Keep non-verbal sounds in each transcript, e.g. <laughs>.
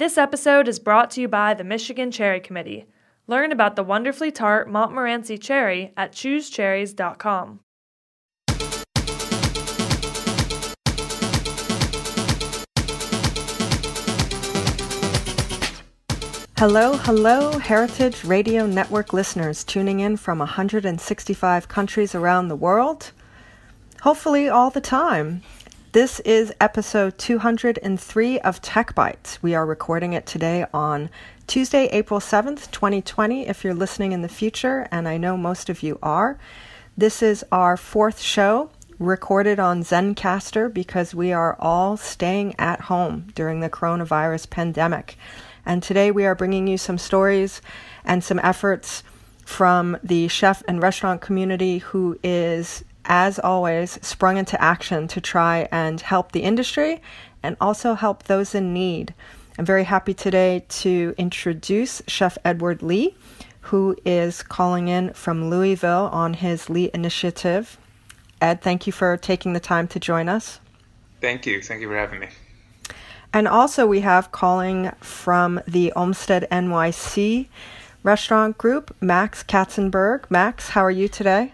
This episode is brought to you by the Michigan Cherry Committee. Learn about the wonderfully tart Montmorency cherry at choosecherries.com. Hello, hello, Heritage Radio Network listeners tuning in from 165 countries around the world. Hopefully, all the time. This is episode 203 of Tech Bites. We are recording it today on Tuesday, April 7th, 2020, if you're listening in the future, and I know most of you are. This is our fourth show recorded on Zencastr because we are all staying at home during the coronavirus pandemic. And today we are bringing you some stories and some efforts from the chef and restaurant community who is, as always, sprung into action to try and help the industry and also help those in need. I'm very happy today to introduce Chef Edward Lee, who is calling in from Louisville on his Lee Initiative. Ed, thank you for taking the time to join us. Thank you. Thank you for having me. And also, we have calling from the Olmsted NYC restaurant group, Max Katzenberg. Max, how are you today?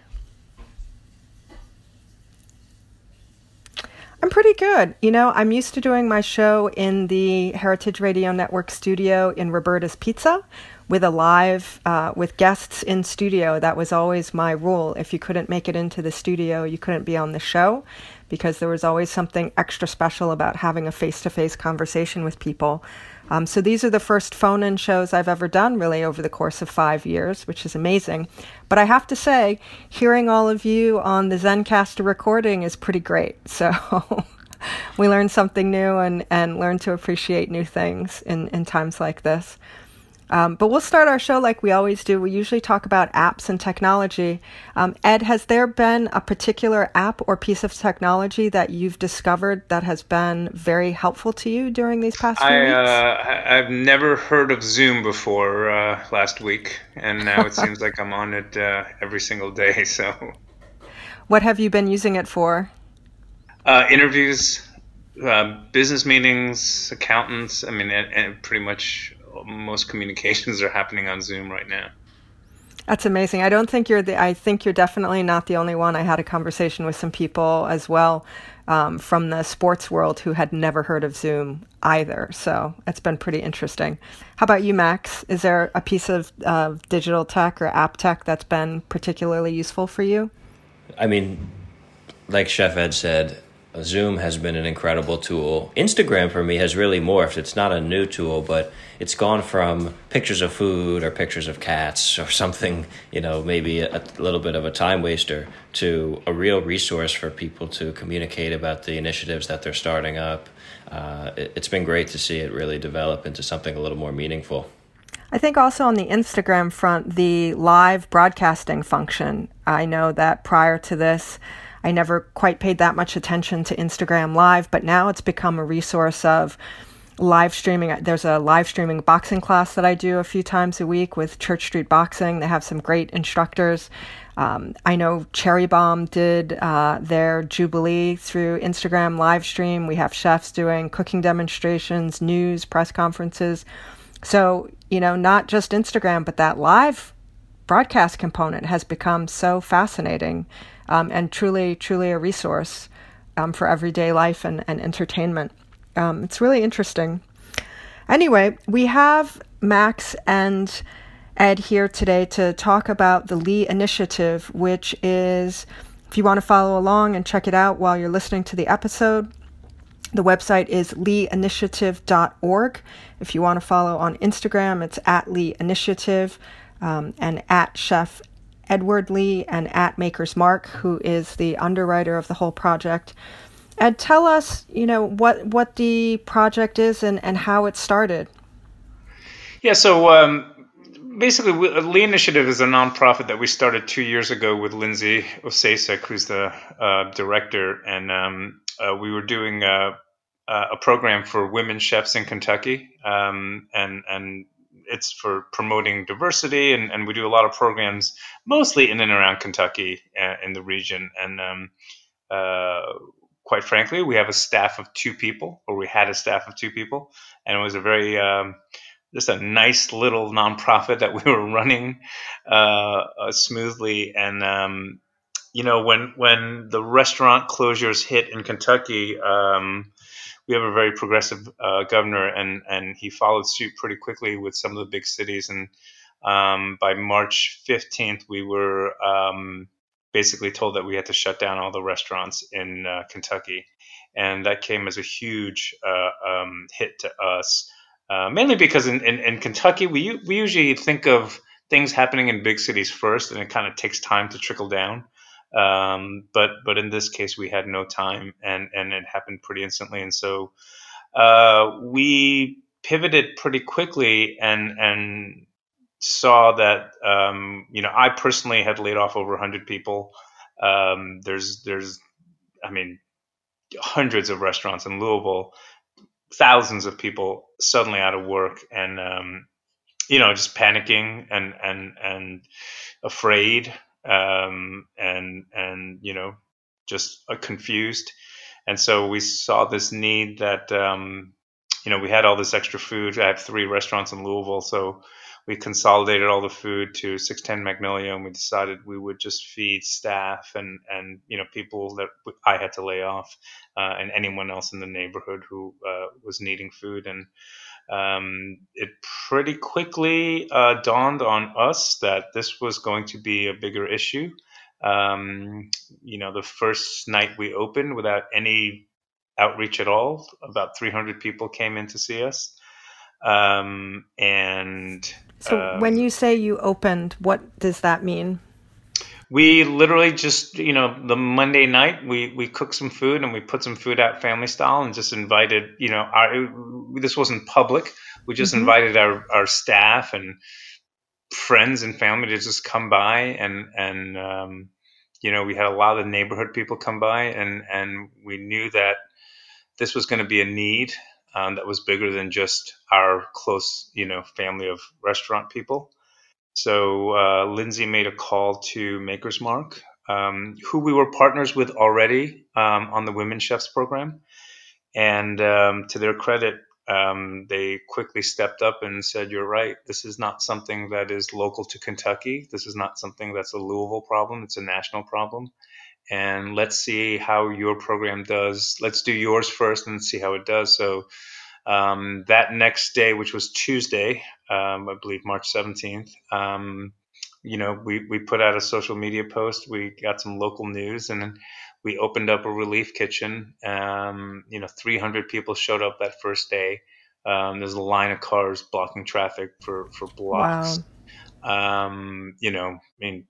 I'm pretty good. You know, I'm used to doing my show in the Heritage Radio Network studio in Roberta's Pizza with a live, uh, with guests in studio. That was always my rule. If you couldn't make it into the studio, you couldn't be on the show because there was always something extra special about having a face to face conversation with people. Um, so these are the first phone in shows I've ever done, really, over the course of five years, which is amazing. But I have to say, hearing all of you on the Zencastr recording is pretty great. <laughs> So we learn something new and, and learn to appreciate new things in, in times like this. Um, but we'll start our show like we always do. We usually talk about apps and technology. Um, Ed, has there been a particular app or piece of technology that you've discovered that has been very helpful to you during these past few I, weeks? Uh, I've never heard of Zoom before uh, last week, and now it seems like I'm on it uh, every single day. <laughs> So, what have you been using it for? Uh, interviews, uh, business meetings, accountants. I mean, and, and pretty much most communications are happening on Zoom right now. That's amazing. I don't think you're the. I think you're definitely not the only one. I had a conversation with some people as well um, from the sports world who had never heard of Zoom either. So it's been pretty interesting. How about you, Max? Is there a piece of uh, digital tech or app tech that's been particularly useful for you? I mean, like Chef Ed said, Zoom has been an incredible tool. Instagram for me has really morphed. It's not a new tool, but it's gone from pictures of food or pictures of cats <laughs> or something, you know, maybe a, little bit of a time waster to a real resource for people to communicate about the initiatives that they're starting up. Uh, it, it's been great to see it really develop into something a little more meaningful. I think also on the Instagram front, the live broadcasting function. I know that prior to this, I never quite paid that much attention to Instagram Live, but now it's become a resource of live streaming. There's a live streaming boxing class that I do a few times a week with Church Street Boxing. They have some great instructors. Um, I know Cherry Bombe did uh, their Jubilee through Instagram live stream. We have chefs doing cooking demonstrations, news, press conferences. So, you know, not just Instagram, but that live broadcast component has become so fascinating um, and truly, truly a resource um, for everyday life and, and entertainment. Um, it's really interesting. Anyway, we have Max and Ed here today to talk about the Lee Initiative, which is, if you want to follow along and check it out while you're listening to the episode, the website is leeinitiative.org. If you want to follow on Instagram, it's at Lee Initiative um, and at Chef Edward Lee and at Maker's Mark, who is the underwriter of the whole project. Ed, tell us, you know, what what the project is and, and how it started. Yeah, so um, basically, Lee Initiative is a nonprofit that we started two years ago with Lindsay Ofcacek, who's the uh, director, and um, uh, we were doing a, a, program for women chefs in Kentucky, um, and and it's for promoting diversity, and, and we do a lot of programs mostly in and around Kentucky uh, in the region, and um, uh, quite frankly, we have a staff of two people, or we had a staff of two people, and it was a very um, just a nice little nonprofit that <laughs> we were running uh, uh, smoothly. And um, you know, when when the restaurant closures hit in Kentucky, um, we have a very progressive uh, governor, and and he followed suit pretty quickly with some of the big cities. And um, by March 15th, we were um, basically told that we had to shut down all the restaurants in uh, Kentucky, and that came as a huge uh, um, hit to us. Uh, mainly because in, in, in, Kentucky, we we usually think of things happening in big cities first, and it kind of takes time to trickle down. Um, but but in this case, we had no time, and and it happened pretty instantly, and so uh, we pivoted pretty quickly, and and saw that um, you know I personally had laid off over 100 people. Um, there's there's I mean hundreds of restaurants in Louisville thousands of people suddenly out of work and um, you know just panicking and and and afraid um, and and you know just uh, confused and so we saw this need that um, you know we had all this extra food i have three restaurants in louisville so we consolidated all the food to 610 Magnolia, and we decided we would just feed staff and and you know people that I had to lay off, uh, and anyone else in the neighborhood who uh, was needing food. And um, it pretty quickly uh, dawned on us that this was going to be a bigger issue. Um, you know, the first night we opened without any outreach at all, about 300 people came in to see us. Um, and so um, when you say you opened, what does that mean? We literally just, you know, the Monday night we we cooked some food and we put some food out family style and just invited, you know, our this wasn't public. We just mm-hmm. invited our our staff and friends and family to just come by and and um, you know we had a lot of neighborhood people come by and and we knew that this was going to be a need um, that was bigger than just our close, you know, family of restaurant people. So uh, Lindsay made a call to Maker's Mark, um, who we were partners with already um, on the Women Chefs program. And um, to their credit, um, they quickly stepped up and said, You're right. This is not something that is local to Kentucky. This is not something that's a Louisville problem. It's a national problem and let's see how your program does. Let's do yours first and see how it does. So um, that next day, which was Tuesday, um, I believe March 17th, um, you know, we, we put out a social media post. We got some local news and then we opened up a relief kitchen. Um, you know, 300 people showed up that first day. Um, there's a line of cars blocking traffic for, for blocks. Wow. Um, you know, I mean,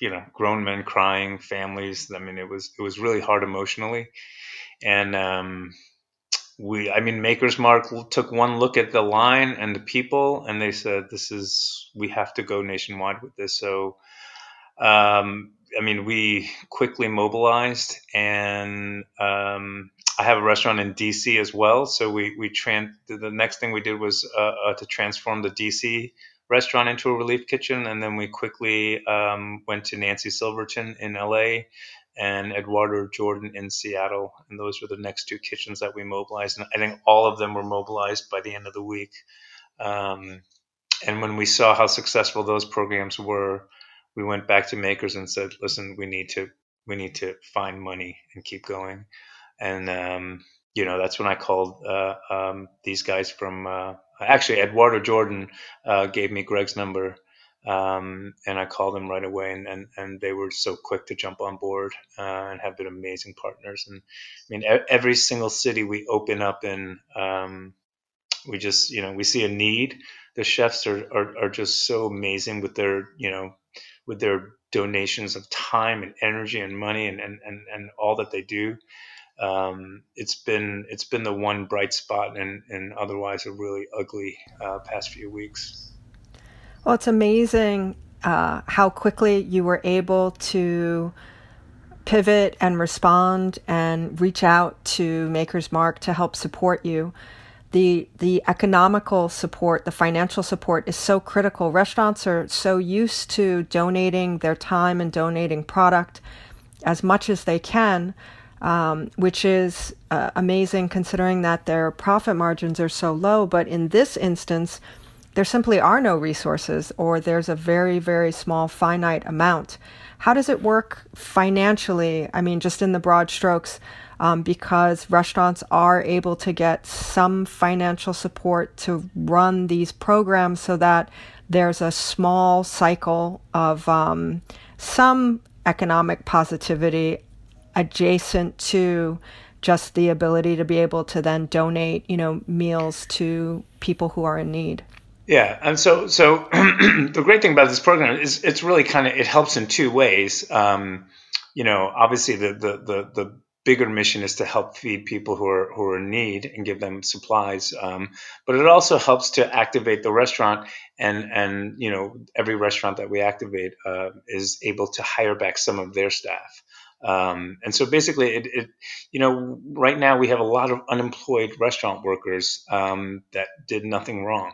you know grown men crying families i mean it was it was really hard emotionally and um, we i mean makers mark took one look at the line and the people and they said this is we have to go nationwide with this. So um, i mean we quickly mobilized and um, i have a restaurant in dc as well. So we we trans the next thing we did was uh, uh, to transform the dc restaurant into a relief kitchen, and then we quickly um, went to Nancy Silverton in LA and Eduardo Jordan in Seattle, and those were the next two kitchens that we mobilized. And I think all of them were mobilized by the end of the week. Um, and when we saw how successful those programs were, we went back to makers and said, "Listen, we need to we need to find money and keep going." And um, you know, that's when I called uh, um, these guys from uh, actually Eduardo Jordan uh, gave me Greg's number, um, and I called them right away, and, and, and they were so quick to jump on board uh, and have been amazing partners. And I mean, every single city we open up in, um, we just you know we see a need. The chefs are, are are just so amazing with their you know with their donations of time and energy and money and and, and, and all that they do um, it's been it's been the one bright spot in, in otherwise a really ugly uh, past few weeks. Well, it's amazing uh, how quickly you were able to pivot and respond and reach out to Maker's Mark to help support you. The, the economical support, the financial support is so critical. Restaurants are so used to donating their time and donating product as much as they can um, which is uh, amazing considering that their profit margins are so low. But in this instance, there simply are no resources, or there's a very, very small finite amount. How does it work financially? I mean, just in the broad strokes, um, because restaurants are able to get some financial support to run these programs so that there's a small cycle of um, some economic positivity adjacent to just the ability to be able to then donate, you know, meals to people who are in need. Yeah, and so so <clears throat> the great thing about this program is it's really kind of it helps in two ways. Um, you know, obviously the, the the the bigger mission is to help feed people who are who are in need and give them supplies. Um, but it also helps to activate the restaurant, and and you know every restaurant that we activate uh, is able to hire back some of their staff. Um, and so basically, it, it, you know, right now we have a lot of unemployed restaurant workers um, that did nothing wrong.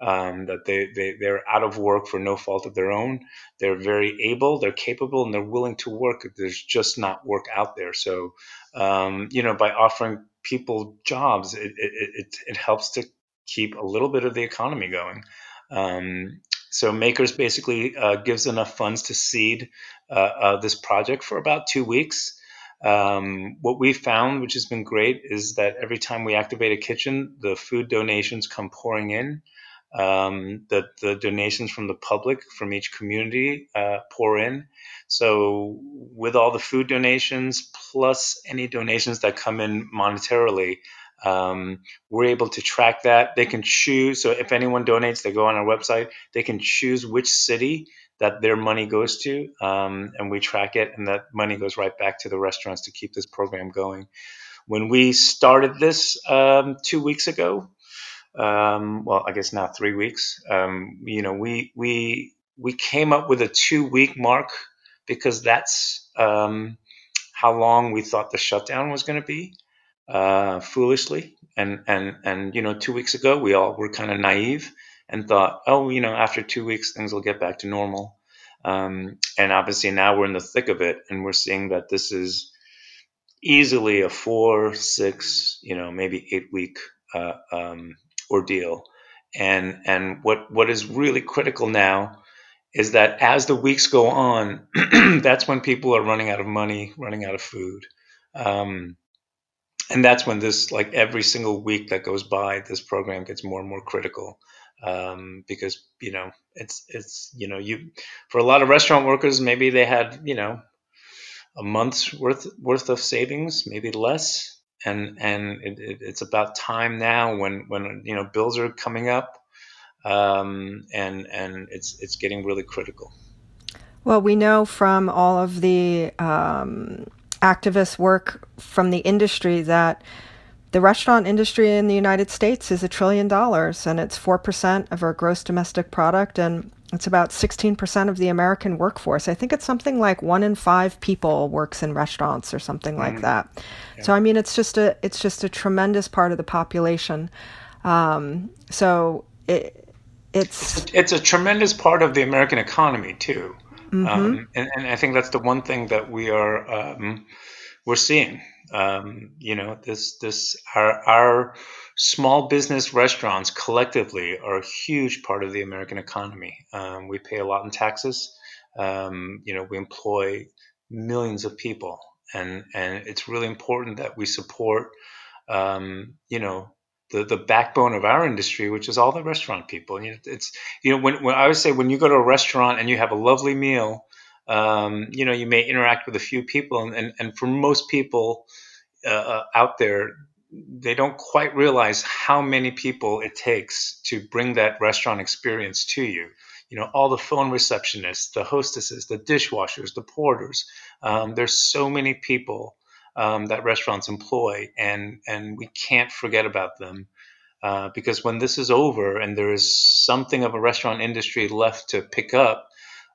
Um, that they, they, they're out of work for no fault of their own. They're very able, they're capable, and they're willing to work. There's just not work out there. So, um, you know, by offering people jobs, it, it, it, it, helps to keep a little bit of the economy going. Um, so Makers basically uh, gives enough funds to seed uh, uh, this project for about two weeks. Um, what we found, which has been great, is that every time we activate a kitchen, the food donations come pouring in. Um, the, the donations from the public from each community uh, pour in. So, with all the food donations plus any donations that come in monetarily, um, we're able to track that. They can choose. So if anyone donates, they go on our website. They can choose which city that their money goes to, um, and we track it, and that money goes right back to the restaurants to keep this program going. When we started this um, two weeks ago, um, well, I guess now three weeks. Um, you know, we we we came up with a two week mark because that's um, how long we thought the shutdown was going to be uh, foolishly. And, and, and, you know, two weeks ago, we all were kind of naive and thought, oh, you know, after two weeks, things will get back to normal. Um, and obviously now we're in the thick of it and we're seeing that this is easily a four, six, you know, maybe eight week uh, um, ordeal. And, and what, what is really critical now is that as the weeks go on, <clears throat> that's when people are running out of money, running out of food. Um, and that's when this like every single week that goes by this program gets more and more critical um, because you know it's it's you know you for a lot of restaurant workers maybe they had you know a month's worth worth of savings maybe less and and it, it, it's about time now when when you know bills are coming up um, and and it's it's getting really critical. Well we know from all of the um, activists work from the industry that the restaurant industry in the United States is a trillion dollars and it's 4% of our gross domestic product and it's about 16% of the American workforce. I think it's something like one in five people works in restaurants or something mm. like that. Yeah. So I mean, it's just a it's just a tremendous part of the population. Um, so it, it's it's a, it's a tremendous part of the American economy too. Mm-hmm. Um, and, and, I think that's the one thing that we are um, we're seeing. Um, you know, this this our our small business restaurants collectively are a huge part of the American economy. Um, we pay a lot in taxes. Um, you know, we employ millions of people, and and it's really important that we support. Um, you know, the, the backbone of our industry, which is all the restaurant people. You know, it's you know when, when I always say when you go to a restaurant and you have a lovely meal, um, you know you may interact with a few people, and and, and for most people uh, uh, out there, they don't quite realize how many people it takes to bring that restaurant experience to you. You know, all the phone receptionists, the hostesses, the dishwashers, the porters. Um, there's so many people um, that restaurants employ, and and we can't forget about them. Uh, because when this is over and there is something of a restaurant industry left to pick up,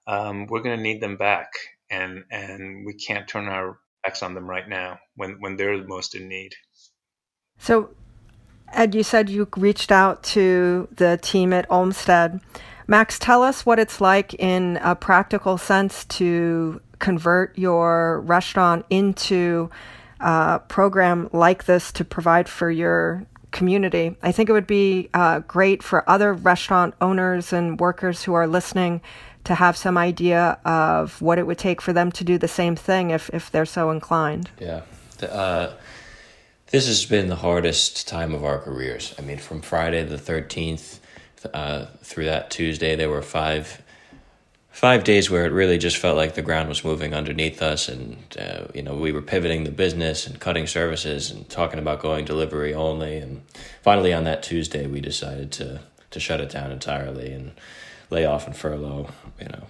um, we're going to need them back, and and we can't turn our backs on them right now when when they're the most in need. So, Ed, you said you reached out to the team at Olmsted. Max, tell us what it's like in a practical sense to convert your restaurant into a program like this to provide for your community. I think it would be uh, great for other restaurant owners and workers who are listening to have some idea of what it would take for them to do the same thing if, if they're so inclined. Yeah. Uh, this has been the hardest time of our careers. I mean, from Friday the 13th uh, through that Tuesday, there were five five days where it really just felt like the ground was moving underneath us and uh, you know we were pivoting the business and cutting services and talking about going delivery only. And finally on that tuesday we decided to to shut it down entirely and lay off and furlough you know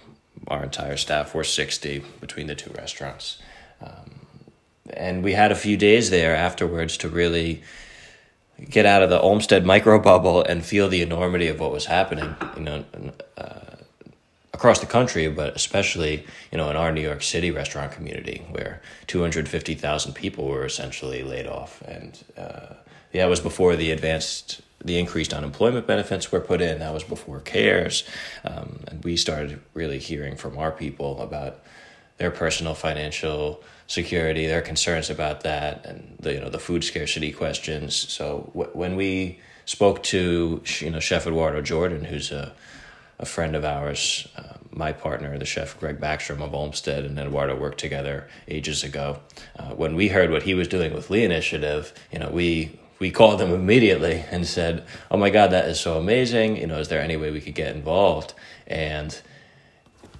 our entire staff. We're 60 between the two restaurants. Um, and we had a few days there afterwards to really get out of the Olmsted micro bubble and feel the enormity of what was happening you know uh, across the country, but especially you know in our New York City restaurant community, where two hundred fifty thousand people were essentially laid off, and uh, yeah, it was before the advanced the increased unemployment benefits were put in. That was before CARES, um, and we started really hearing from our people about their personal financial security, their concerns about that, and the you know the food scarcity questions. So w- when we spoke to you know Chef Eduardo Jordan, who's a a friend of ours, uh, my partner, the chef Greg Baxtrom of Olmsted, and Eduardo worked together ages ago. Uh, when we heard what he was doing with Lee Initiative, you know, we we called him immediately and said, "Oh my God, that is so amazing! You know, is there any way we could get involved?" And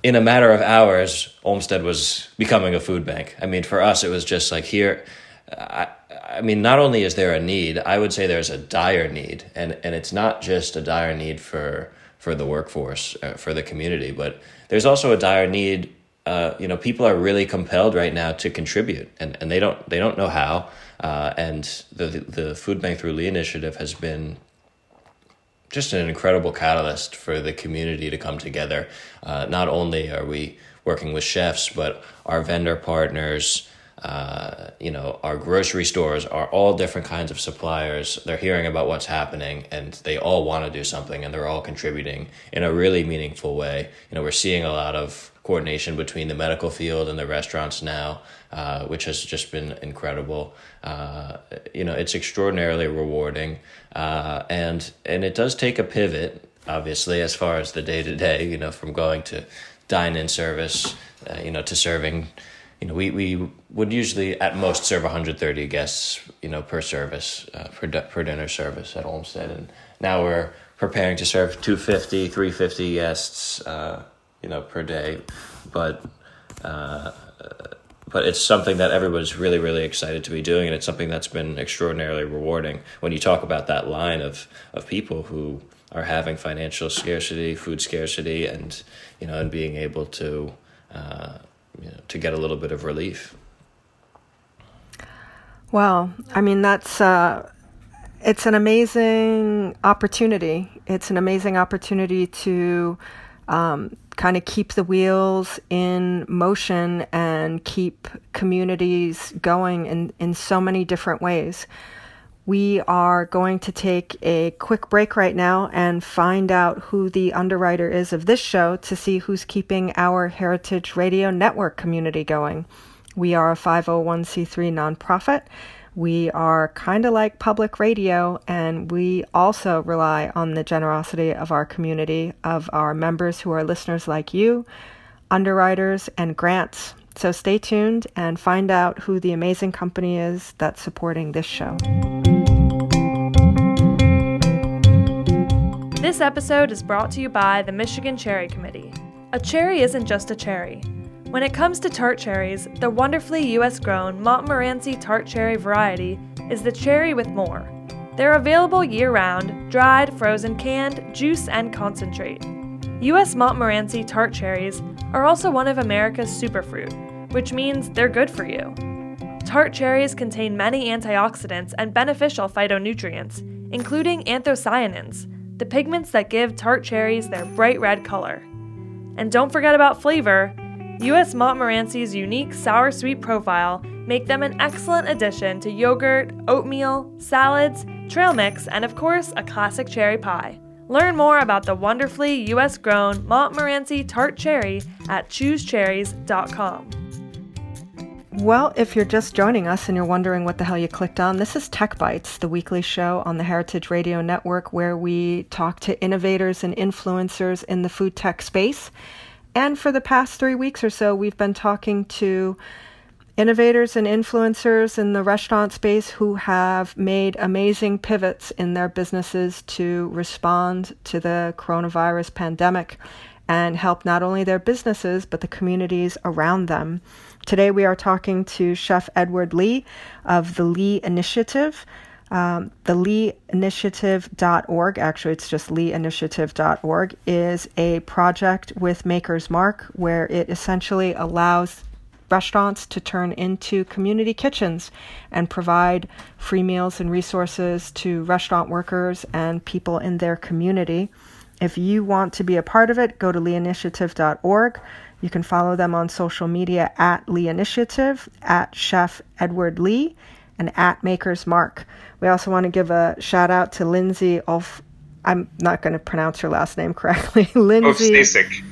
in a matter of hours, Olmsted was becoming a food bank. I mean, for us, it was just like here. I, I mean, not only is there a need, I would say there's a dire need, and and it's not just a dire need for for the workforce, uh, for the community. But there's also a dire need. Uh, you know, people are really compelled right now to contribute, and, and they don't they don't know how. Uh, and the the food bank through Lee initiative has been just an incredible catalyst for the community to come together. Uh, not only are we working with chefs, but our vendor partners, uh, you know, our grocery stores are all different kinds of suppliers. They're hearing about what's happening and they all want to do something and they're all contributing in a really meaningful way. You know, we're seeing a lot of coordination between the medical field and the restaurants now, uh, which has just been incredible. Uh, you know, it's extraordinarily rewarding. Uh, and, and it does take a pivot, obviously, as far as the day to day, you know, from going to dine in service, uh, you know, to serving you know, we, we would usually at most serve 130 guests, you know, per service, uh, per, per dinner service at Olmsted. And now we're preparing to serve 250, 350 guests, uh, you know, per day. But, uh, but it's something that everyone's really, really excited to be doing. And it's something that's been extraordinarily rewarding when you talk about that line of, of people who are having financial scarcity, food scarcity, and, you know, and being able to, uh, you know, to get a little bit of relief. Well, I mean that's uh, it's an amazing opportunity. It's an amazing opportunity to um, kind of keep the wheels in motion and keep communities going in, in so many different ways. We are going to take a quick break right now and find out who the underwriter is of this show to see who's keeping our Heritage Radio Network community going. We are a 501c3 nonprofit. We are kind of like public radio, and we also rely on the generosity of our community, of our members who are listeners like you, underwriters, and grants. So stay tuned and find out who the amazing company is that's supporting this show. This episode is brought to you by the Michigan Cherry Committee. A cherry isn't just a cherry. When it comes to tart cherries, the wonderfully U.S. grown Montmorency tart cherry variety is the cherry with more. They're available year round, dried, frozen, canned, juice, and concentrate. U.S. Montmorency tart cherries are also one of America's superfruit, which means they're good for you. Tart cherries contain many antioxidants and beneficial phytonutrients, including anthocyanins, the pigments that give tart cherries their bright red color. And don't forget about flavor. U.S. Montmorency's unique sour sweet profile make them an excellent addition to yogurt, oatmeal, salads, trail mix, and of course, a classic cherry pie. Learn more about the wonderfully U.S. grown Montmorency tart cherry at choosecherries.com. Well, if you're just joining us and you're wondering what the hell you clicked on, this is Tech Bites, the weekly show on the Heritage Radio Network where we talk to innovators and influencers in the food tech space. And for the past three weeks or so, we've been talking to innovators and influencers in the restaurant space who have made amazing pivots in their businesses to respond to the coronavirus pandemic and help not only their businesses but the communities around them. Today we are talking to Chef Edward Lee of the Lee Initiative. Um, the leeinitiative.org, actually, it's just leeinitiative.org, is a project with Maker's Mark where it essentially allows restaurants to turn into community kitchens and provide free meals and resources to restaurant workers and people in their community. If you want to be a part of it, go to leeinitiative.org. You can follow them on social media at Lee Initiative, at Chef Edward Lee, and at Maker's Mark. We also want to give a shout out to Lindsay Of I'm not going to pronounce her last name <laughs> correctly. Lindsay. Ofcacek.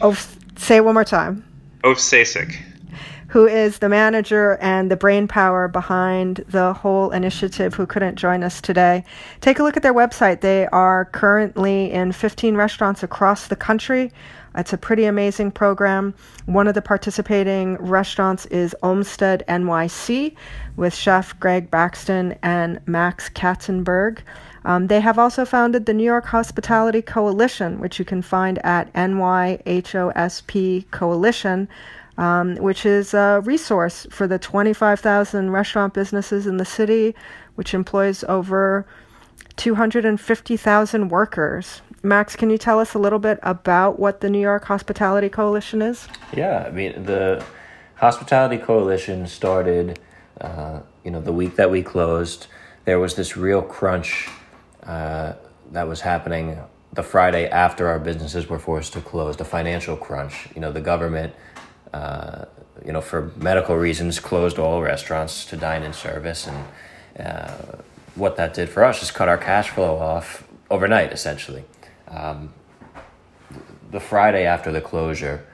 Of, say it one more time. Ofcacek. Who is the manager and the brain power behind the whole initiative, who couldn't join us today. Take a look at their website. They are currently in 15 restaurants across the country. It's a pretty amazing program. One of the participating restaurants is Olmsted NYC with chef Greg Baxtrom and Max Katzenberg. Um, they have also founded the New York Hospitality Coalition, which you can find at NYHOSP Coalition. Um, which is a resource for the 25,000 restaurant businesses in the city, which employs over 250,000 workers. Max, can you tell us a little bit about what the New York Hospitality Coalition is? Yeah, I mean the Hospitality Coalition started, uh, you know, the week that we closed. There was this real crunch uh, that was happening the Friday after our businesses were forced to close. The financial crunch. You know, the government, uh, you know, for medical reasons, closed all restaurants to dine-in service, and uh, what that did for us is cut our cash flow off overnight, essentially. Um, the Friday after the closure,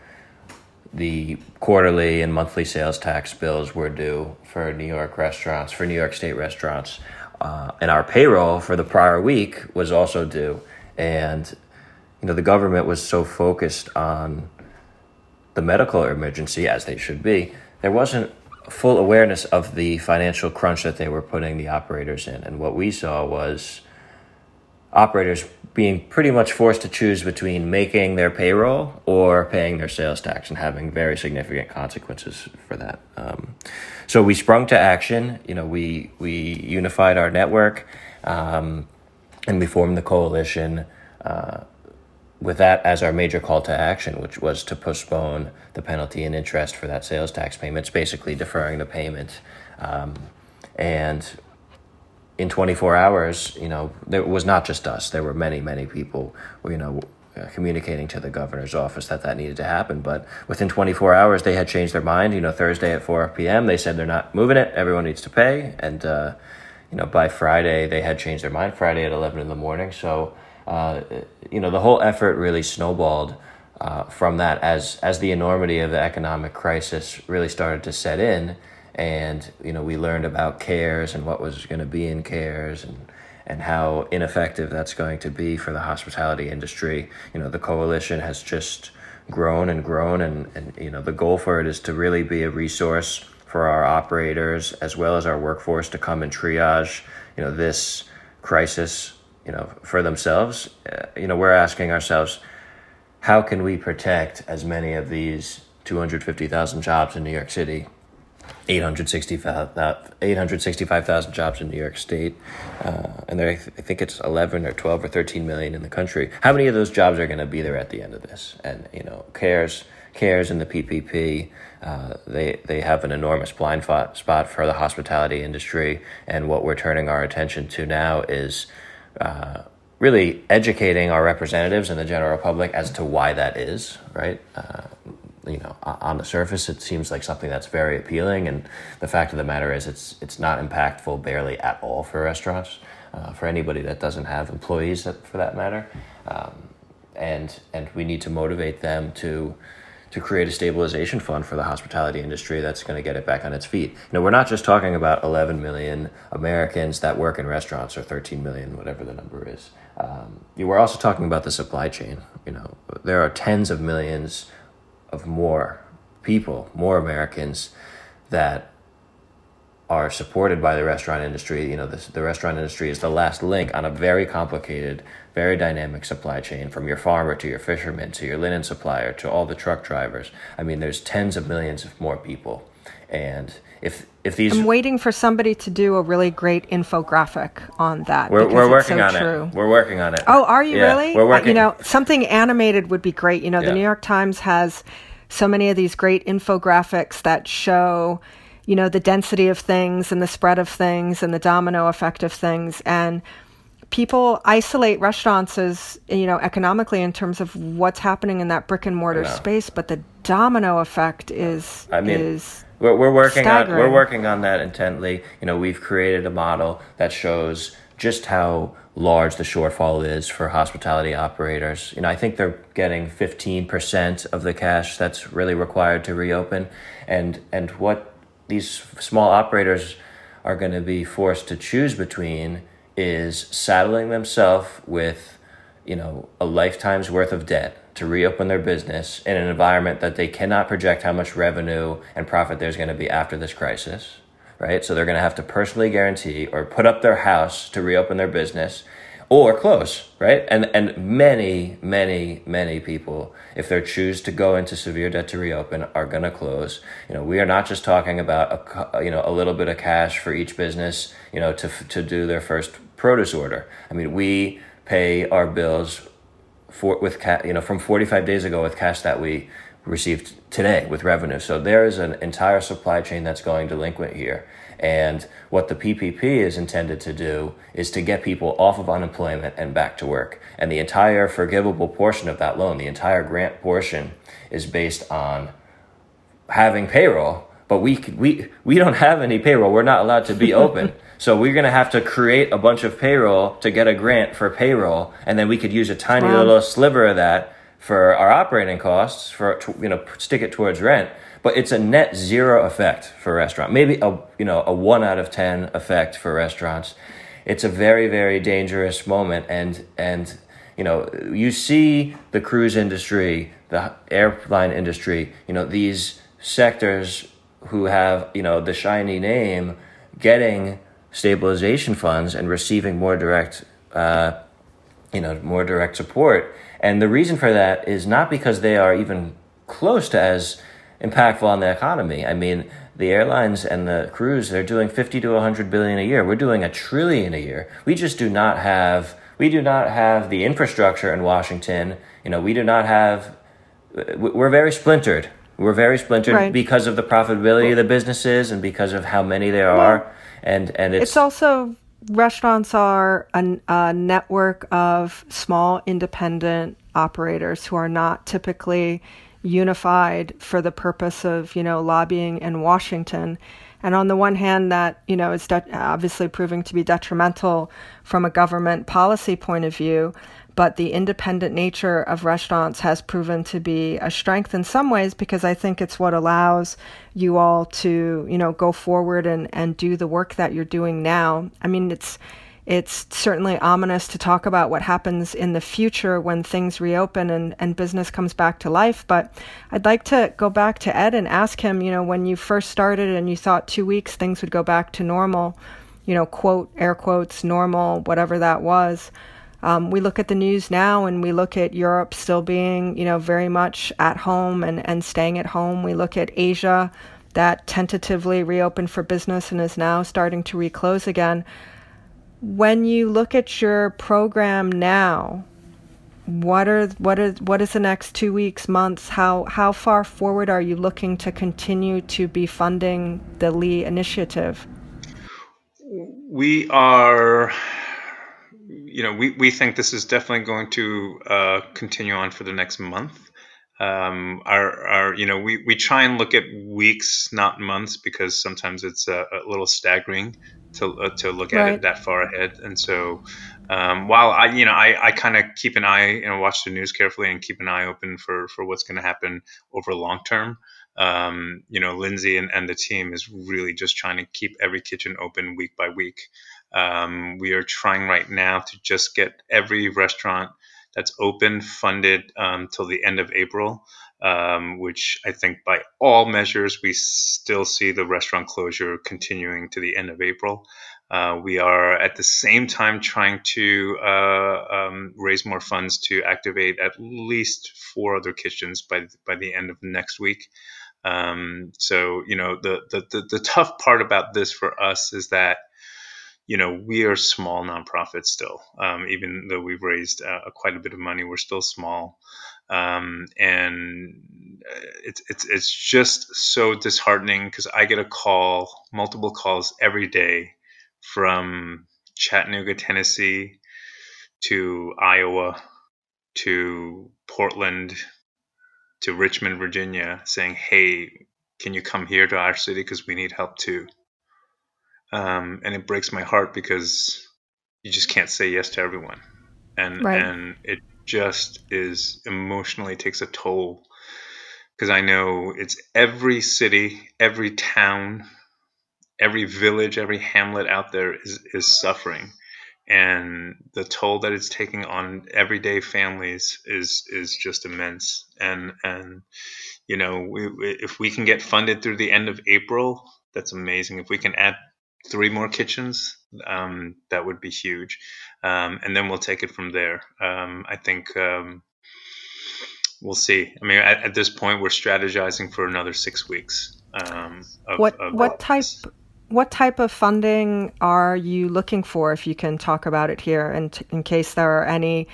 the quarterly and monthly sales tax bills were due for New York restaurants, for New York State restaurants. Uh, and our payroll for the prior week was also due. And, you know, the government was so focused on the medical emergency, as they should be, there wasn't full awareness of the financial crunch that they were putting the operators in. And what we saw was operators being pretty much forced to choose between making their payroll or paying their sales tax and having very significant consequences for that. Um, so we sprung to action. You know, we we unified our network, um, and we formed the coalition. Uh, with that as our major call to action, which was to postpone the penalty and interest for that sales tax payment, it's basically deferring the payment. Um, and in 24 hours, you know, there was not just us. There were many, many people, you know, uh, communicating to the governor's office that that needed to happen. But within 24 hours, they had changed their mind. You know, Thursday at 4 p.m., they said they're not moving it. Everyone needs to pay. And, uh, you know, by Friday, they had changed their mind. Friday at 11 in the morning. So, uh, you know, the whole effort really snowballed uh, from that as as the enormity of the economic crisis really started to set in and you know we learned about cares and what was going to be in cares and and how ineffective that's going to be for the hospitality industry. You know the coalition has just grown and grown and and you know the goal for it is to really be a resource for our operators as well as our workforce to come and triage you know this crisis you know for themselves. Uh, you know we're asking ourselves how can we protect as many of these 250,000 jobs in New York City 865,000 jobs in New York State, uh, and there, I think it's 11 or 12 or 13 million in the country. How many of those jobs are going to be there at the end of this? And you know, CARES, CARES and the PPP, uh, they they have an enormous blind spot for the hospitality industry, and what we're turning our attention to now is. Uh, really educating our representatives and the general public as to why that is, right? You know, on the surface, it seems like something that's very appealing, and the fact of the matter is, it's it's not impactful barely at all for restaurants, uh, for anybody that doesn't have employees, that, for that matter, um, and and we need to motivate them to to create a stabilization fund for the hospitality industry that's going to get it back on its feet. Know, we're not just talking about 11 million Americans that work in restaurants or 13 million, whatever the number is. Um, we're also talking about the supply chain. You know, there are tens of millions of more people, more Americans that are supported by the restaurant industry. You know, the, the restaurant industry is the last link on a very complicated, very dynamic supply chain from your farmer to your fisherman to your linen supplier to all the truck drivers. I mean, there's tens of millions of more people. And if if these I'm waiting for somebody to do a really great infographic on that. We're, we're working so on true. it. We're working on it. Oh, are you Yeah, really? We're Uh, working. You know, something animated would be great. You know, Yeah. the New York Times has so many of these great infographics that show, you know, the density of things and the spread of things and the domino effect of things. And people isolate restaurants as, you know, economically in terms of what's happening in that brick and mortar space, but the domino effect is I mean, is We're, we're working on we're working on that intently. You know, we've created a model that shows just how large the shortfall is for hospitality operators. You know, I think they're getting 15% of the cash that's really required to reopen and and what these small operators are going to be forced to choose between is saddling themselves with you know, a lifetime's worth of debt to reopen their business in an environment that they cannot project how much revenue and profit there's going to be after this crisis, right? So they're going to have to personally guarantee or put up their house to reopen their business or close, right? And and many, many, many people, if they choose to go into severe debt to reopen, are going to close. You know, we are not just talking about a you know a little bit of cash for each business, you know, to to do their first produce order. I mean, we pay our bills for with ca- you know from 45 days ago with cash that we received today with revenue. So there is an entire supply chain that's going delinquent here. And what the PPP is intended to do is to get people off of unemployment and back to work. And the entire forgivable portion of that loan, the entire grant portion, is based on having payroll, but we we we don't have any payroll. We're not allowed to be open. <laughs> so we're going to have to create a bunch of payroll to get a grant for payroll, and then we could use a tiny Wow. little sliver of that for our operating costs for you know stick it towards rent. But it's a net zero effect for restaurant. Maybe a you know a one out of ten effect for restaurants. It's a very very dangerous moment, and and you know you see the cruise industry, the airline industry. You know these sectors who have you know the shiny name getting stabilization funds and receiving more direct uh, you know more direct support. And the reason for that is not because they are even close to as impactful on the economy. I mean the airlines and the crews, they're doing 50 to 100 billion a year. We're doing a trillion a year. We just do not have we do not have the infrastructure in washington. You know we do not have we're very splintered. We're very splintered Right. because of the profitability of the businesses and because of how many there are and and it's, It's also restaurants are a, a network of small independent operators who are not typically unified for the purpose of you know lobbying in Washington. And on the one hand, that you know is de- obviously proving to be detrimental from a government policy point of view, but the independent nature of restaurants has proven to be a strength in some ways because I think it's what allows you all to, you know, go forward and, and do the work that you're doing now. I mean, it's it's certainly ominous to talk about what happens in the future when things reopen and, and business comes back to life. But I'd like to go back to Ed and ask him, you know, when you first started and you thought two weeks things would go back to normal, you know, quote, air quotes, normal, whatever that was. Um, we look at the news now and we look at Europe still being, you know, very much at home and, and staying at home. We look at Asia that tentatively reopened for business and is now starting to reclose again. When you look at your program now, what are what are what is the next two weeks, months? How how far forward are you looking to continue to be funding the Lee initiative? We are, you know, we, we think this is definitely going to uh, continue on for the next month. Um, our, our, you know, we, we try and look at weeks, not months, because sometimes it's a, a little staggering to, uh, to look at it that far ahead. And so, um, while I, you know, I, I kind of keep an eye and you know, watch the news carefully and keep an eye open for for what's going to happen over long term. Um, you know, Lindsay and, and the team is really just trying to keep every kitchen open week by week. Um, we are trying right now to just get every restaurant that's open funded um, till the end of April, um, which I think by all measures we still see the restaurant closure continuing to the end of April. Uh, we are at the same time trying to uh, um, raise more funds to activate at least four other kitchens by by the end of next week. Um, so you know the, the, the the tough part about this for us is that you know we are small nonprofits still, um, even though we've raised uh, quite a bit of money, we're still small. Um, and uh, it's it's it's just so disheartening because I get a call, multiple calls every day from Chattanooga, Tennessee to Iowa to Portland to Richmond, Virginia, saying, "Hey, can you come here to our city because we need help too?" Um, and it breaks my heart because you just can't say yes to everyone, and right. and it just is emotionally takes a toll because I know it's every city, every town, every village, every hamlet out there is, is suffering. And the toll that it's taking on everyday families is is just immense. And and you know, we, if we can get funded through the end of April, that's amazing. If we can add three more kitchens, um, that would be huge. Um, and then we'll take it from there. Um, I think um, we'll see. I mean, at, at, this point, we're strategizing for another six weeks. Um, of, what of what type what type of funding are you looking for, if you can talk about it here, and t- in case there are any,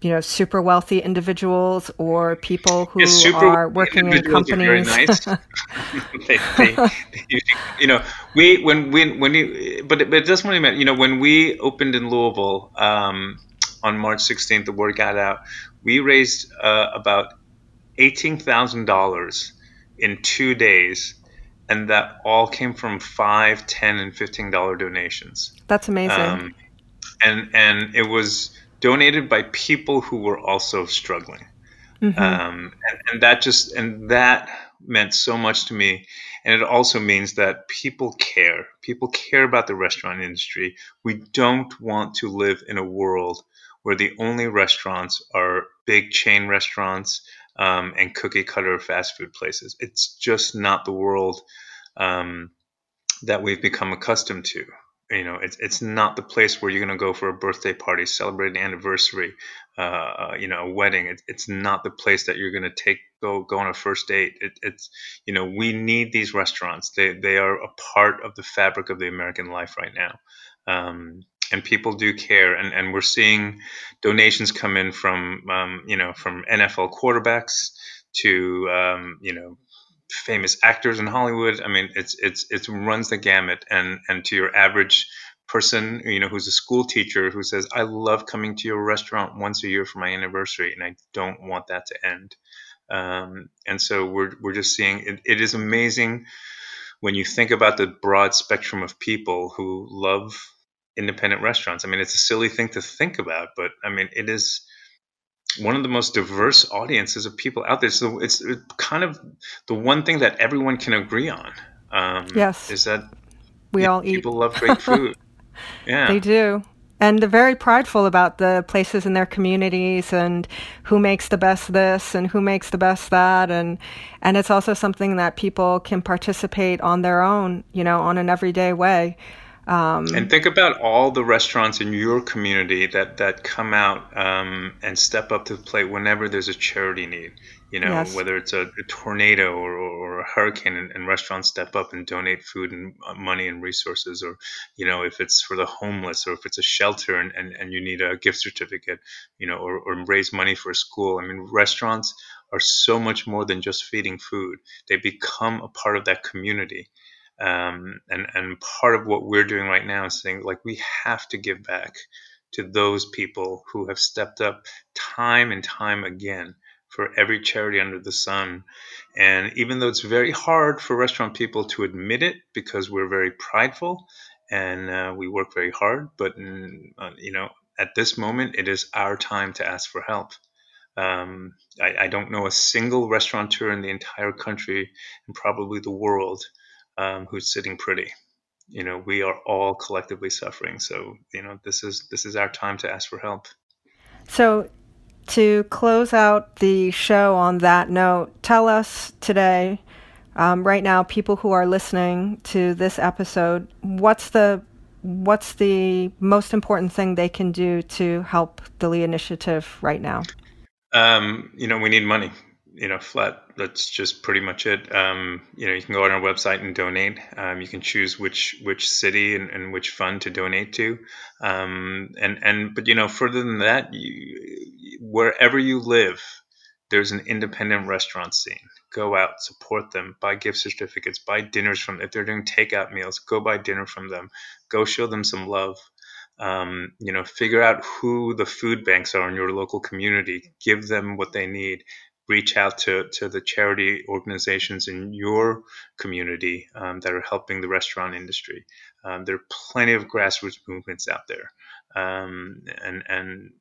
you know, super wealthy individuals or people who are working in companies? very Nice. <laughs> <laughs> they, they, you know, we when when when you, but it, but it doesn't really matter. You know, when we opened in Louisville um, on March 16th, the word got out. We raised uh, about eighteen thousand dollars in two days and that all came from five, ten, and fifteen dollar donations. That's amazing. Um, and and it was donated by people who were also struggling, mm-hmm. um, and, and that just and that meant so much to me. And it also means that people care. People care about the restaurant industry. We don't want to live in a world where the only restaurants are big chain restaurants um, and cookie cutter fast food places. It's just not the world um, that we've become accustomed to. You know, it's it's not the place where you're going to go for a birthday party, celebrate an anniversary, uh, you know, a wedding. It, it's not the place that you're going to take go go on a first date. It, it's you know, we need these restaurants. They they are a part of the fabric of the American life right now. Um, and people do care and, and we're seeing donations come in from um, you know from NFL quarterbacks to um, you know famous actors in Hollywood. I mean, it's it's it runs the gamut, and and to your average person, you know, who's a school teacher who says, "I love coming to your restaurant once a year for my anniversary, and I don't want that to end." Um, and so we're we're just seeing it, it is amazing when you think about the broad spectrum of people who love independent restaurants. I mean, it's a silly thing to think about, but I mean, it is one of the most diverse audiences of people out there. So it's kind of the one thing that everyone can agree on. Um, yes, is that we all people eat. People love great food. <laughs> yeah, they do. And they're very prideful about the places in their communities and who makes the best this and who makes the best that and and it's also something that people can participate on their own, you know, on an everyday way. Um, and think about all the restaurants in your community that, that come out um, and step up to the plate whenever there's a charity need. You know, yes. whether it's a, a tornado or, or, a hurricane, and, and, restaurants step up and donate food and uh, money and resources, or you know, if it's for the homeless, or if it's a shelter and, and, and you need a gift certificate, you know, or, or raise money for a school. I mean, restaurants are so much more than just feeding food; they become a part of that community. Um, and and part of what we're doing right now is saying like we have to give back to those people who have stepped up time and time again for every charity under the sun. And even though it's very hard for restaurant people to admit it because we're very prideful and uh, we work very hard, but mm, uh, you know at this moment, it is our time to ask for help. Um, I, I, don't know a single restaurateur in the entire country and probably the world um, who's sitting pretty. You know, we are all collectively suffering. So, you know, this is this is our time to ask for help. So, to close out the show on that note, tell us today, um, right now, people who are listening to this episode, what's the what's the most important thing they can do to help the Lee Initiative right now? Um, you know, we need money. You know, flat. That's just pretty much it. Um, you know, you can go on our website and donate. Um, you can choose which which city and, and which fund to donate to. Um, and and but you know, further than that, you, wherever you live, there's an independent restaurant scene. Go out, support them, buy gift certificates, buy dinners from. If they're doing takeout meals, go buy dinner from them. Go show them some love. Um, you know, figure out who the food banks are in your local community. Give them what they need. Reach out to, to the charity organizations in your community um, that are helping the restaurant industry. Um, there are plenty of grassroots movements out there, um, and and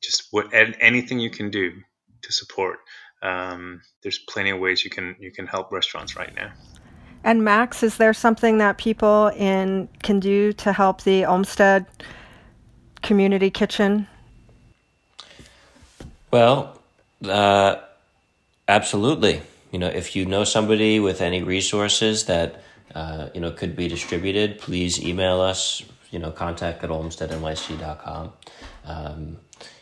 just what anything you can do to support. Um, there's plenty of ways you can you can help restaurants right now. And Max, is there something that people in can do to help the Olmsted Community Kitchen? Well, uh, absolutely. You know, if you know somebody with any resources that uh, you know could be distributed, please email us. You know, contact at olmstednyc.com. Um,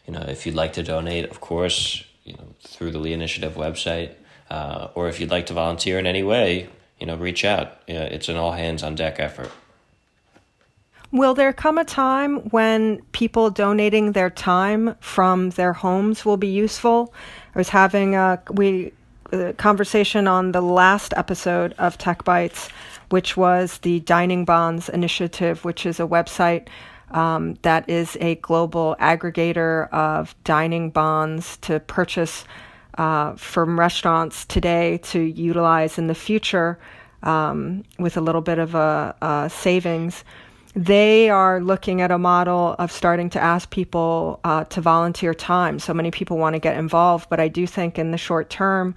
you know, if you'd like to donate, of course, you know, through the Lee Initiative website, uh, or if you'd like to volunteer in any way, you know, reach out. it's an all hands on deck effort. Will there come a time when people donating their time from their homes will be useful? I was having a we a conversation on the last episode of Tech Bites, which was the Dining Bonds Initiative, which is a website um, that is a global aggregator of dining bonds to purchase uh, from restaurants today to utilize in the future um, with a little bit of a, a, savings. They are looking at a model of starting to ask people uh, to volunteer time. So many people want to get involved, but I do think in the short term,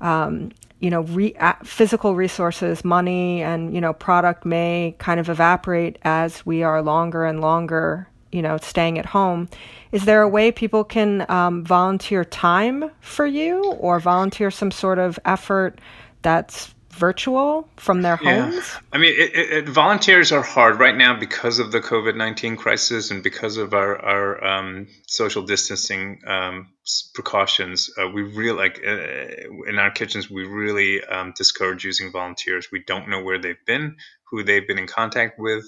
um, you know, re- physical resources, money, and you know, product may kind of evaporate as we are longer and longer you know, staying at home. Is there a way people can um, volunteer time for you or volunteer some sort of effort that's virtual from their yeah. homes? I mean, it, it, volunteers are hard right now because of the COVID 19 crisis and because of our, our um, social distancing um, precautions. Uh, we really, like, uh, in our kitchens, we really um, discourage using volunteers. We don't know where they've been, who they've been in contact with.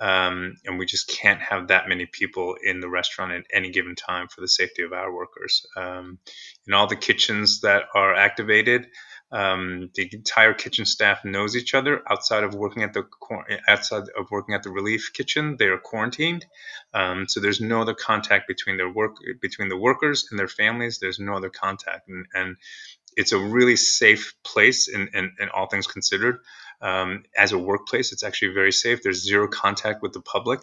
Um, and we just can't have that many people in the restaurant at any given time for the safety of our workers. Um, in all the kitchens that are activated, um, the entire kitchen staff knows each other outside of working at the outside of working at the relief kitchen. They are quarantined, um, so there's no other contact between their work between the workers and their families. There's no other contact, and, and it's a really safe place in, in all things considered um, as a workplace, it's actually very safe. There's zero contact with the public.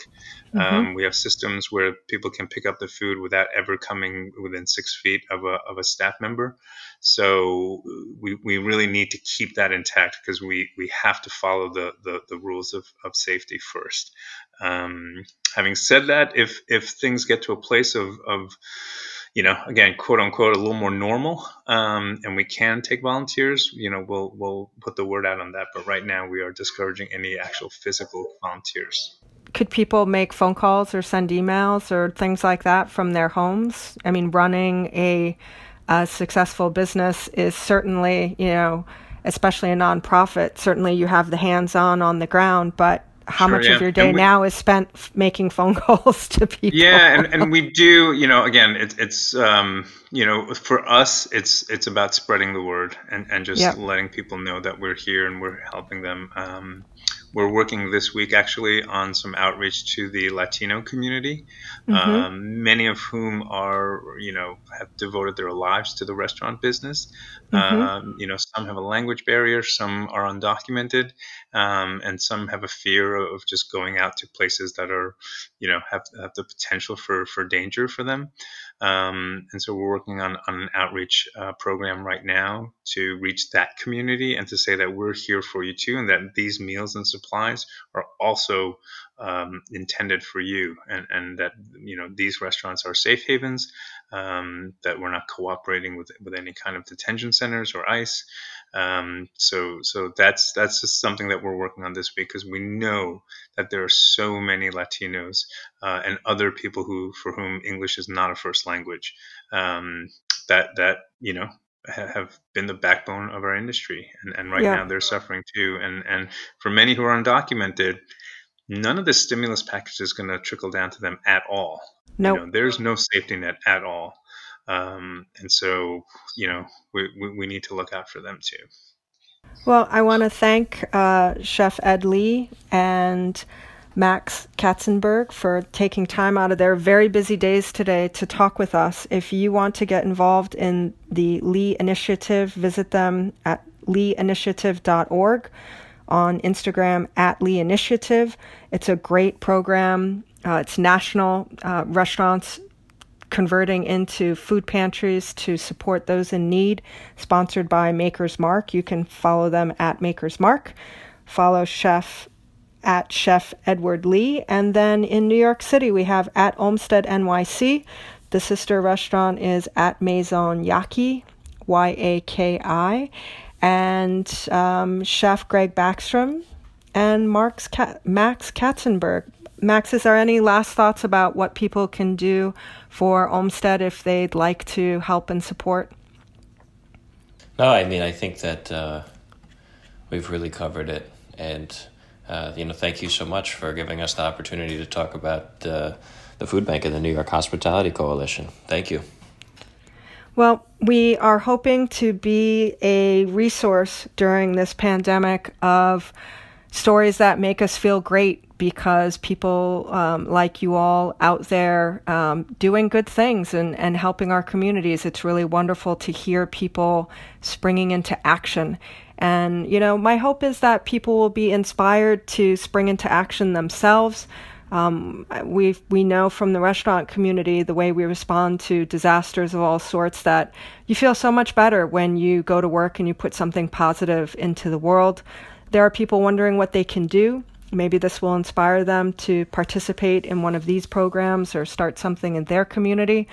Mm-hmm. Um, we have systems where people can pick up the food without ever coming within six feet of a, of a staff member. So we, we really need to keep that intact because we, we have to follow the, the, the rules of, of safety first. Um, having said that, if, if things get to a place of, of you know, again, quote unquote, a little more normal, um, and we can take volunteers, you know, we'll we'll put the word out on that. But right now, we are discouraging any actual physical volunteers. Could people make phone calls or send emails or things like that from their homes? I mean, running a, a successful business is certainly, you know, especially a nonprofit. Certainly, you have the hands-on on the ground, but how sure, much yeah. of your day we, now is spent f- making phone <laughs> calls to people. Yeah, and, and we <laughs> do, you know, again, it, it's, um, you know, for us, it's it's about spreading the word and, and just yep. letting people know that we're here and we're helping them. Um, we're working this week actually on some outreach to the Latino community, mm-hmm. um, many of whom are, you know, have devoted their lives to the restaurant business. Mm-hmm. Um, you know, some have a language barrier, some are undocumented, um, and some have a fear of just going out to places that are, you know, have, have the potential for, for danger for them. Um, and so we're working on, on an outreach uh, program right now to reach that community and to say that we're here for you too, and that these meals and supplies are also um, intended for you, and, and that you know these restaurants are safe havens, um, that we're not cooperating with with any kind of detention centers or ICE. Um, so so that's that's just something that we're working on this week because we know that there are so many Latinos uh, and other people who for whom English is not a first language um, that that you know have been the backbone of our industry and, and right yeah. now they're suffering too and and for many who are undocumented none of the stimulus package is going to trickle down to them at all no nope. you know, there's no safety net at all um, and so, you know, we, we, we, need to look out for them too. Well, I want to thank uh, Chef Ed Lee and Max Katzenberg for taking time out of their very busy days today to talk with us. If you want to get involved in the Lee Initiative, visit them at leeinitiative.org on Instagram at Lee Initiative. It's a great program. Uh, it's national. Uh, restaurants converting into food pantries to support those in need, sponsored by Maker's Mark. You can follow them at Maker's Mark. Follow Chef at Chef Edward Lee. And then in New York City, we have at Olmsted NYC. The sister restaurant is at Maison Yaki, Y A K I. And um, Chef Greg Baxtrom and Mark's Max Katzenberg. Max, is there any last thoughts about what people can do for Olmsted if they'd like to help and support? No, I mean, I think that uh, we've really covered it. And, uh, you know, thank you so much for giving us the opportunity to talk about uh, the food bank and the New York Hospitality Coalition. Thank you. Well, we are hoping to be a resource during this pandemic of stories that make us feel great because people um, like you all out there um, doing good things and, and helping our communities. It's really wonderful to hear people springing into action. And, you know, my hope is that people will be inspired to spring into action themselves. Um, we we know from the restaurant community the way we respond to disasters of all sorts that you feel so much better when you go to work and you put something positive into the world. There are people wondering what they can do. Maybe this will inspire them to participate in one of these programs or start something in their community.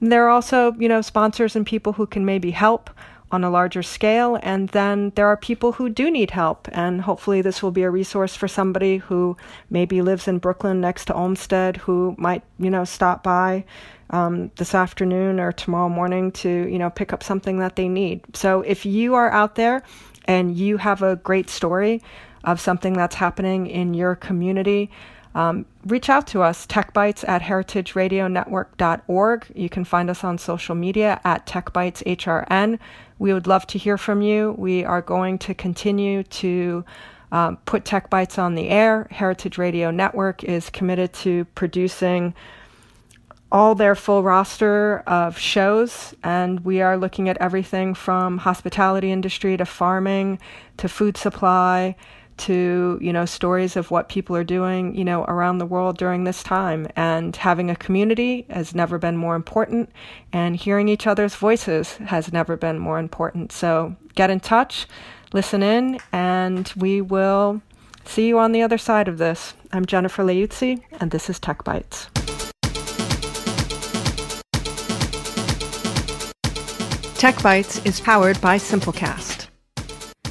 There are also, you know, sponsors and people who can maybe help on a larger scale. And then there are people who do need help. And hopefully, this will be a resource for somebody who maybe lives in Brooklyn next to Olmsted who might, you know, stop by um, this afternoon or tomorrow morning to, you know, pick up something that they need. So if you are out there and you have a great story, of something that's happening in your community, um, reach out to us, techbites at heritageradionetwork.org. You can find us on social media at techbiteshrn. We would love to hear from you. We are going to continue to um, put Tech Bites on the air. Heritage Radio Network is committed to producing all their full roster of shows, and we are looking at everything from hospitality industry to farming to food supply to you know stories of what people are doing you know around the world during this time. And having a community has never been more important and hearing each other's voices has never been more important. So get in touch listen in and we will see you on the other side of this. I'm jennifer leuzzi and this is tech bites tech bites is powered by simplecast